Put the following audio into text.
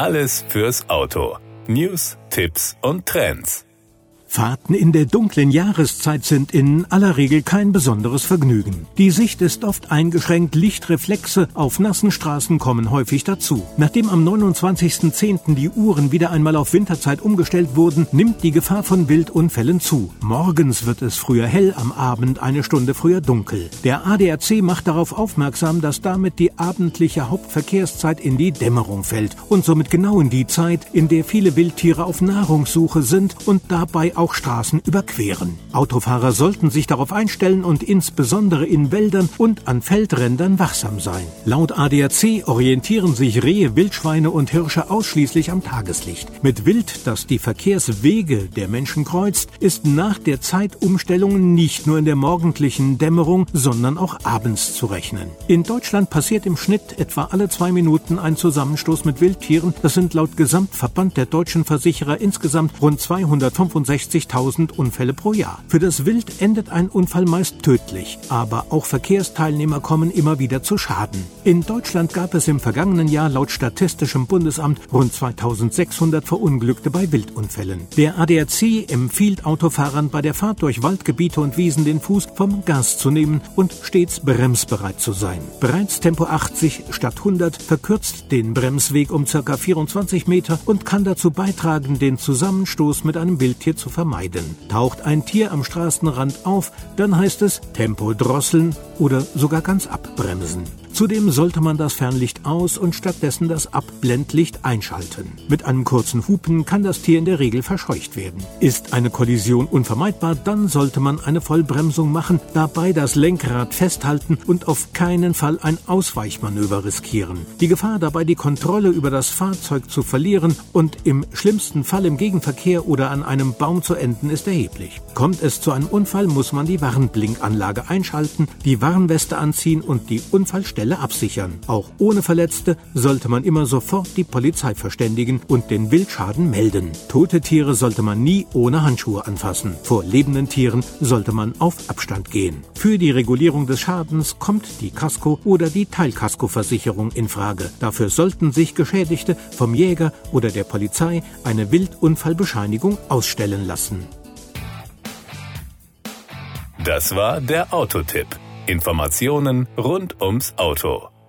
Alles fürs Auto. News, Tipps und Trends. Fahrten in der dunklen Jahreszeit sind in aller Regel kein besonderes Vergnügen. Die Sicht ist oft eingeschränkt, Lichtreflexe auf nassen Straßen kommen häufig dazu. Nachdem am 29.10. die Uhren wieder einmal auf Winterzeit umgestellt wurden, nimmt die Gefahr von Wildunfällen zu. Morgens wird es früher hell, am Abend eine Stunde früher dunkel. Der ADAC macht darauf aufmerksam, dass damit die abendliche Hauptverkehrszeit in die Dämmerung fällt und somit genau in die Zeit, in der viele Wildtiere auf Nahrungssuche sind und dabei auch Straßen überqueren. Autofahrer sollten sich darauf einstellen und insbesondere in Wäldern und an Feldrändern wachsam sein. Laut ADAC orientieren sich Rehe, Wildschweine und Hirsche ausschließlich am Tageslicht. Mit Wild, das die Verkehrswege der Menschen kreuzt, ist nach der Zeitumstellung nicht nur in der morgendlichen Dämmerung, sondern auch abends zu rechnen. In Deutschland passiert im Schnitt etwa alle zwei Minuten ein Zusammenstoß mit Wildtieren. Das sind laut Gesamtverband der deutschen Versicherer insgesamt rund 265 60.000 Unfälle pro Jahr. Für das Wild endet ein Unfall meist tödlich, aber auch Verkehrsteilnehmer kommen immer wieder zu Schaden. In Deutschland gab es im vergangenen Jahr laut Statistischem Bundesamt rund 2600 Verunglückte bei Wildunfällen. Der ADAC empfiehlt Autofahrern bei der Fahrt durch Waldgebiete und Wiesen den Fuß vom Gas zu nehmen und stets bremsbereit zu sein. Bereits Tempo 80 statt 100 verkürzt den Bremsweg um ca. 24 Meter und kann dazu beitragen, den Zusammenstoß mit einem Wildtier zu vermeiden. Taucht ein Tier am Straßenrand auf, dann heißt es Tempo drosseln oder sogar ganz abbremsen. Zudem sollte man das Fernlicht aus und stattdessen das Abblendlicht einschalten. Mit einem kurzen Hupen kann das Tier in der Regel verscheucht werden. Ist eine Kollision unvermeidbar, dann sollte man eine Vollbremsung machen, dabei das Lenkrad festhalten und auf keinen Fall ein Ausweichmanöver riskieren. Die Gefahr dabei, die Kontrolle über das Fahrzeug zu verlieren und im schlimmsten Fall im Gegenverkehr oder an einem Baum zu enden, ist erheblich. Kommt es zu einem Unfall, muss man die Warnblinkanlage einschalten, die Warnweste anziehen und die Unfallstelle Stelle absichern. Auch ohne Verletzte sollte man immer sofort die Polizei verständigen und den Wildschaden melden. Tote Tiere sollte man nie ohne Handschuhe anfassen. Vor lebenden Tieren sollte man auf Abstand gehen. Für die Regulierung des Schadens kommt die Kasko- oder die Teilkaskoversicherung in Frage. Dafür sollten sich Geschädigte vom Jäger oder der Polizei eine Wildunfallbescheinigung ausstellen lassen. Das war der Autotipp. Informationen rund ums Auto.